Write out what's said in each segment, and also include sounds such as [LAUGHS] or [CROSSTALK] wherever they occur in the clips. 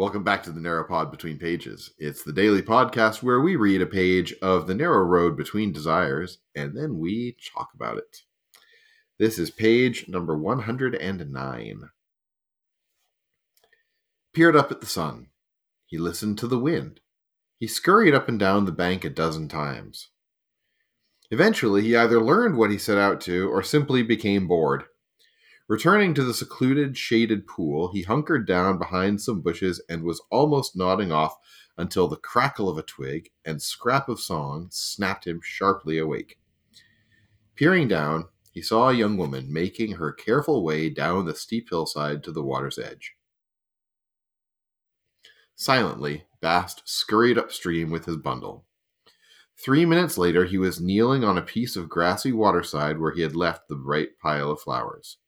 Welcome back to the Narrow Pod Between Pages. It's the daily podcast where we read a page of The Narrow Road Between Desires and then we talk about it. This is page number 109. Peered up at the sun. He listened to the wind. He scurried up and down the bank a dozen times. Eventually, he either learned what he set out to or simply became bored. Returning to the secluded, shaded pool, he hunkered down behind some bushes and was almost nodding off until the crackle of a twig and scrap of song snapped him sharply awake. Peering down, he saw a young woman making her careful way down the steep hillside to the water's edge. Silently, Bast scurried upstream with his bundle. Three minutes later, he was kneeling on a piece of grassy waterside where he had left the bright pile of flowers.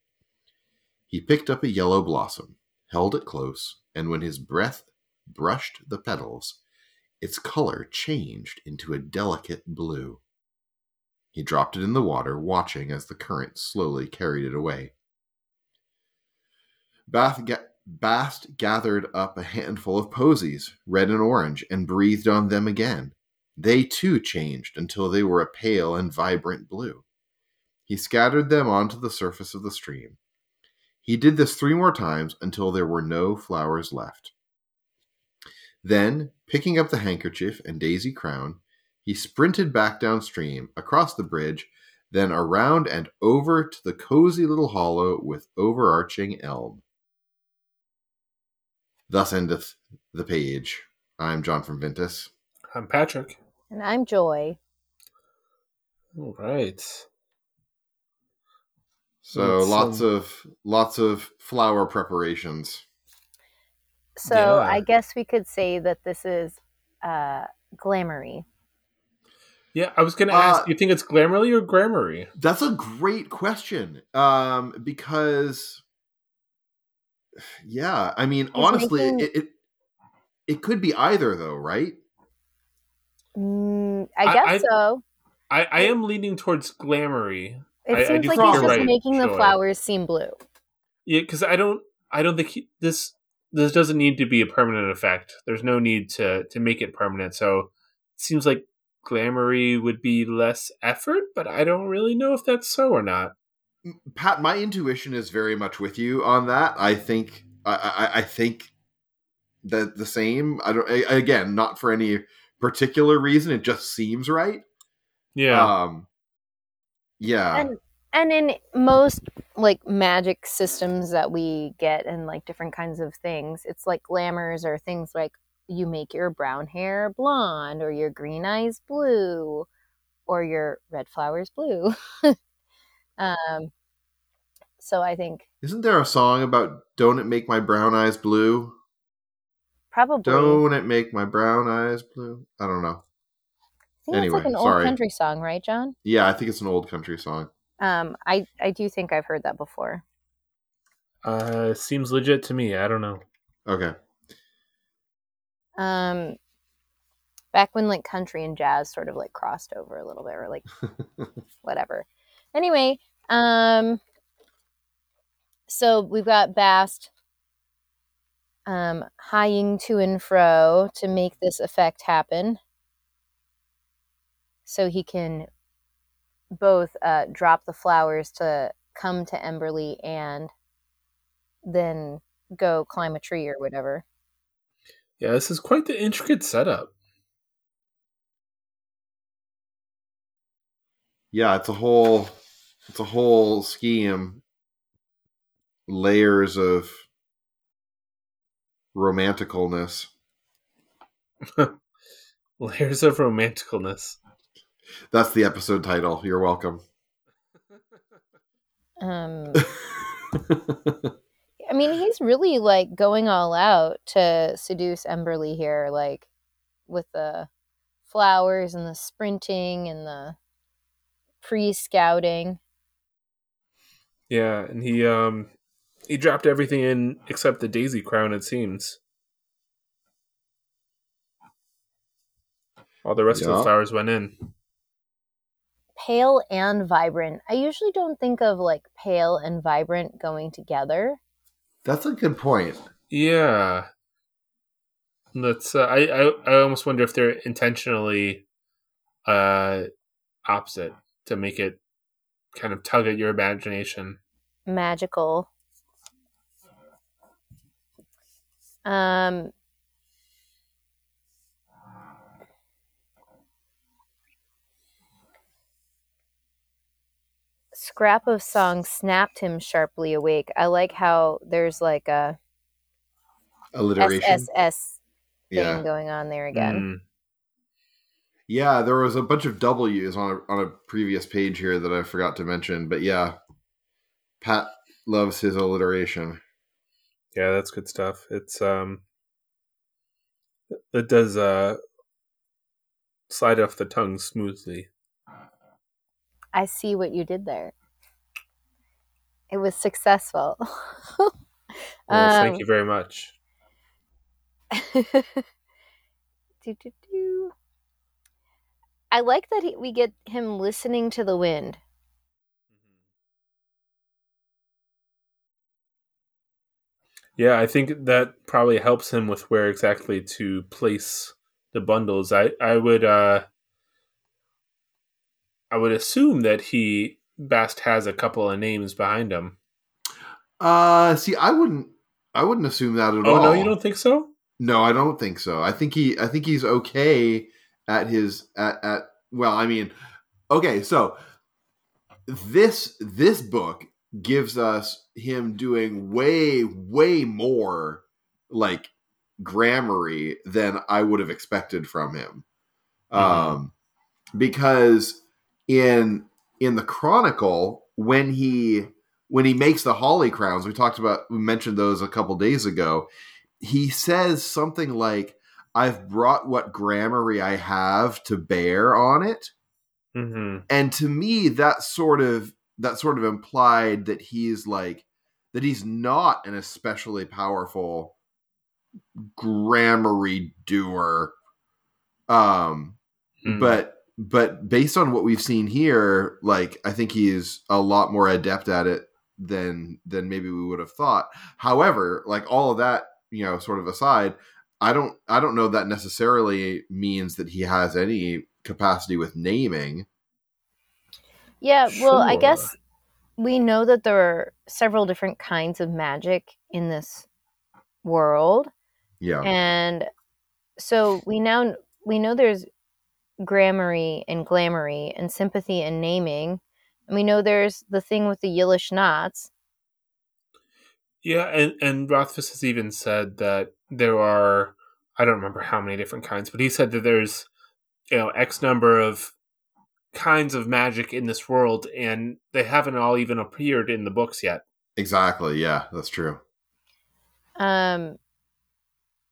He picked up a yellow blossom, held it close, and when his breath brushed the petals, its color changed into a delicate blue. He dropped it in the water, watching as the current slowly carried it away. Bath ga- Bast gathered up a handful of posies, red and orange, and breathed on them again. They too changed until they were a pale and vibrant blue. He scattered them onto the surface of the stream. He did this three more times until there were no flowers left. Then, picking up the handkerchief and daisy crown, he sprinted back downstream, across the bridge, then around and over to the cozy little hollow with overarching elm. Thus endeth the page. I'm John from Ventus. I'm Patrick. And I'm Joy. All right. So Let's, lots um, of lots of flower preparations. So Yeah. I guess we could say that this is uh, glamourie. Yeah, I was going to Uh, ask, do you think it's Glamourie or Grammarie? That's a great question. Um, because yeah, I mean, He's honestly, making- it, it it could be either though, right? Mm, I I- guess I- so. I, I am leaning towards Glamourie. It I- I seems do like he's just right, making the Joy. flowers seem blue. Yeah, because I don't I don't think he, this this doesn't need to be a permanent effect. There's no need to to make it permanent. So it seems like Glamourie would be less effort, but I don't really know if that's so or not. Pat, my intuition is very much with you on that. I think I, I, I think that the same. I don't. I, again, not for any particular reason. It just seems right. Yeah. Um. Yeah. And and in most like magic systems that we get and like different kinds of things, it's like glamours or things like you make your brown hair blonde or your green eyes blue or your red flowers blue. [LAUGHS] um so I think Isn't there a song about "Don't it make my brown eyes blue"? probably Don't it make my brown eyes blue? I don't know. I think anyway, it's like an sorry. old country song, right, John? Yeah, I think it's an old country song. Um I I do think I've heard that before. Uh seems legit to me. I don't know. Okay. Um back when like country and jazz sort of like crossed over a little bit or like [LAUGHS] whatever. Anyway, um so we've got Bast um hieing to and fro to make this effect happen. So he can both uh drop the flowers to come to Emberlee and then go climb a tree or whatever. Yeah, this is quite the intricate setup. yeah, it's a whole it's a whole scheme. Layers of romanticalness. [LAUGHS] Layers of romanticalness. That's the episode title. You're welcome. Um [LAUGHS] I mean, he's really like going all out to seduce Emberlee here, like with the flowers and the sprinting and the pre scouting. Yeah, and he um he dropped everything in except the daisy crown, it seems. All the rest of the flowers went in. Pale and vibrant. I usually don't think of like pale and vibrant going together. That's a good point. Yeah. That's uh, I, I I almost wonder if they're intentionally uh opposite to make it kind of tug at your imagination. Magical. Um Scrap of song snapped him sharply awake. I like how there's like a Alliteration. SSS thing Yeah. going on there again. Mm. Yeah, there was a bunch of W's on a, on a previous page here that I forgot to mention, but yeah, Pat loves his alliteration. Yeah, that's good stuff. It's um it does uh slide off the tongue smoothly. I see what you did there. It was successful. [LAUGHS] Well, thank Um, you very much. [LAUGHS] do, do, do. I like that he, we get him listening to the wind. Yeah, I think that probably helps him with where exactly to place the bundles. I I would uh I would assume that he Bast has a couple of names behind him. Uh, see, I wouldn't, I wouldn't assume that at Oh all. no, you don't think so? No, I don't think so. I think he, I think he's okay at his at at. Well, I mean, okay, so this this book gives us him doing way way more like grammarie than I would have expected from him. Um because in in the chronicle when he when he makes the holly crowns we talked about we mentioned those a couple days ago he says something like i've brought what grammarie i have to bear on it Mm-hmm. and to me that sort of that sort of implied that he's like that he's not an especially powerful grammarie doer um Hmm. but but based on what we've seen here like i think he's a lot more adept at it than than maybe we would have thought. However like all of that you know sort of aside i don't i don't know that necessarily means that he has any capacity with naming. Yeah, well, I guess we know that there are several different kinds of magic in this world. yeah. And so we now we know there's grammarie and glamourie and sympathy and naming. And we know there's the thing with the Yllish knots. Yeah, and and Rothfuss has even said that there are I don't remember how many different kinds, but he said that there's you know X number of kinds of magic in this world, and they haven't all even appeared in the books yet. exactly yeah that's true Um,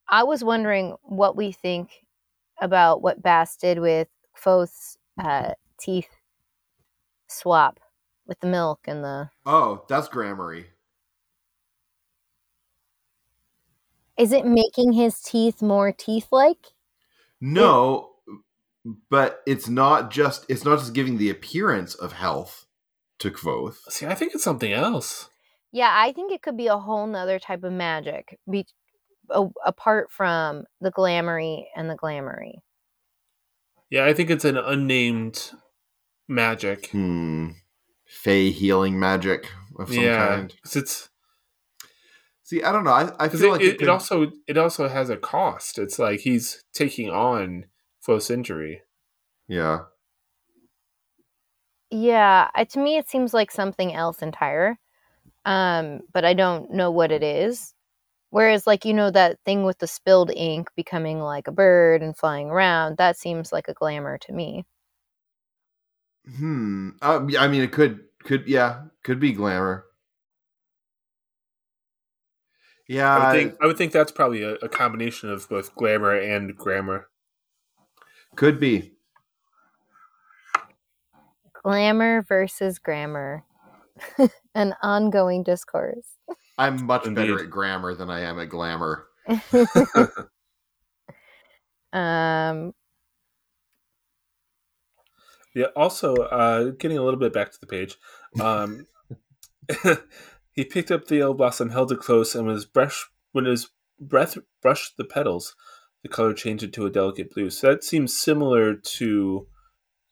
I was wondering what we think about what Bast did with Kvothe's uh, teeth swap with the milk and the. oh that's grammarie Is it making his teeth more teeth-like? no but it's not just it's not just giving the appearance of health to Kvothe. See, I think it's something else. Yeah, I think it could be a whole nother type of magic, be, a, apart from the glamourie and the glamourie. Yeah, I think it's an unnamed magic. Hmm. Fey healing magic of some kind. yeah, kind. 'cause it's See, I don't know. I, I feel it, like it, it, it also it also has a cost. It's like he's taking on Kvothe's injury. Yeah. Yeah, I, to me it seems like something else entire, um, but I don't know what it is. Whereas, like you know, that thing with the spilled ink becoming like a bird and flying around, that seems like a glamour to me. Hmm. Uh, I mean, it could could yeah could be glamour. Yeah. I would think I would think that's probably a, a combination of both glamour and grammar. could be. Glamour versus grammar, [LAUGHS] an ongoing discourse. [LAUGHS] I'm much better at grammar than I am at glamour. [LAUGHS] um, Yeah. Also, uh, getting a little bit back to the page, um, [LAUGHS] he picked up the yellow blossom, held it close, and was brush when his breath brushed the petals. the color changed it to a delicate blue. So that seems similar to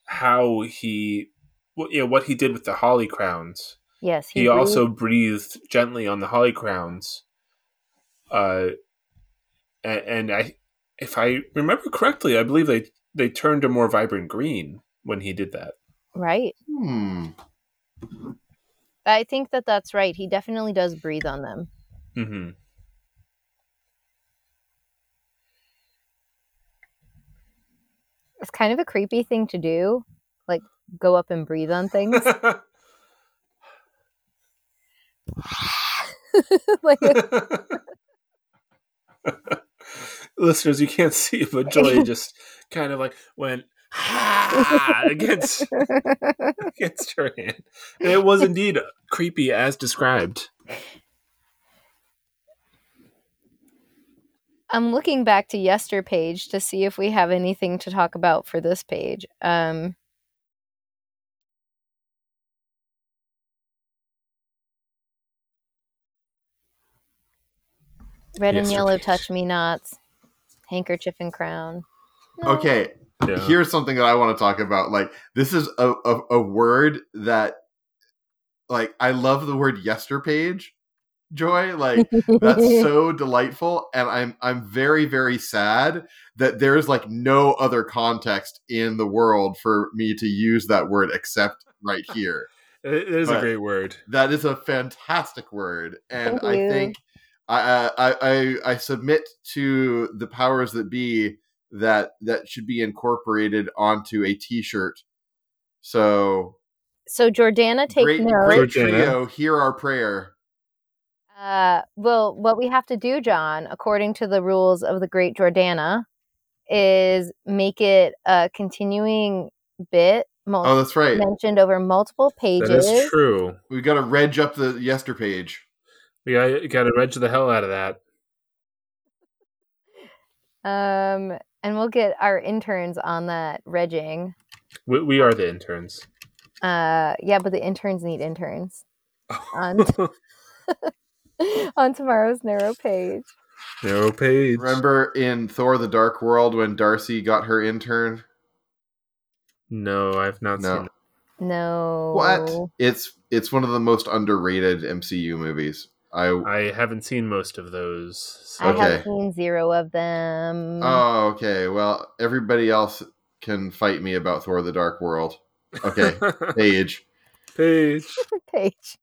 how he, well, you know, what he did with the holly crowns. Yes, He, breathed- also breathed gently on the holly crowns. Uh, and, and I, if I remember correctly, I believe they they turned a more vibrant green when he did that. right. Hmm. I think that that's right. He definitely does breathe on them. hmm It's kind of a creepy thing to do, like go up and breathe on things. [LAUGHS] [LAUGHS] like [LAUGHS] Listeners, you can't see, but Joy [LAUGHS] just kind of like went against against her hand, and it was indeed creepy as described. I'm looking back to yester page to see if we have anything to talk about for this page. Um Red and yellow page. touch me nots. Handkerchief and crown. No. Okay, Yeah. here's something that I want to talk about. Like, this is a, a, a word that, like, I love the word yesterpage, Joy. Like, that's [LAUGHS] so delightful, and I'm I'm very very sad that there's like no other context in the world for me to use that word except right here. [LAUGHS] It is a great word. That is a fantastic word, and Thank I you. think I, I I I submit to the powers that be that that should be incorporated onto a T-shirt. So So Jordana take great, note. great Jordana. trio, hear our prayer. Uh, well, what we have to do, John, according to the rules of the Great Jordana, is make it a continuing bit mul- Oh, that's right. mentioned over multiple pages. That is true. We got to reg up the yester page. We got, got to reg the hell out of that. Um, and we'll get our interns on that regging. We, we are the interns. Uh, yeah, but the interns need interns on [LAUGHS] [LAUGHS] on tomorrow's narrow page. Narrow page. Remember in Thor: The Dark World when Darcy got her intern? No, I've not No. seen it. No, What? It's it's one of the most underrated MCU movies. I I haven't seen most of those. So. I have Okay. seen zero of them. Oh, okay. Well, everybody else can fight me about Thor: The Dark World. Okay, [LAUGHS] Paige. Page. [LAUGHS] page.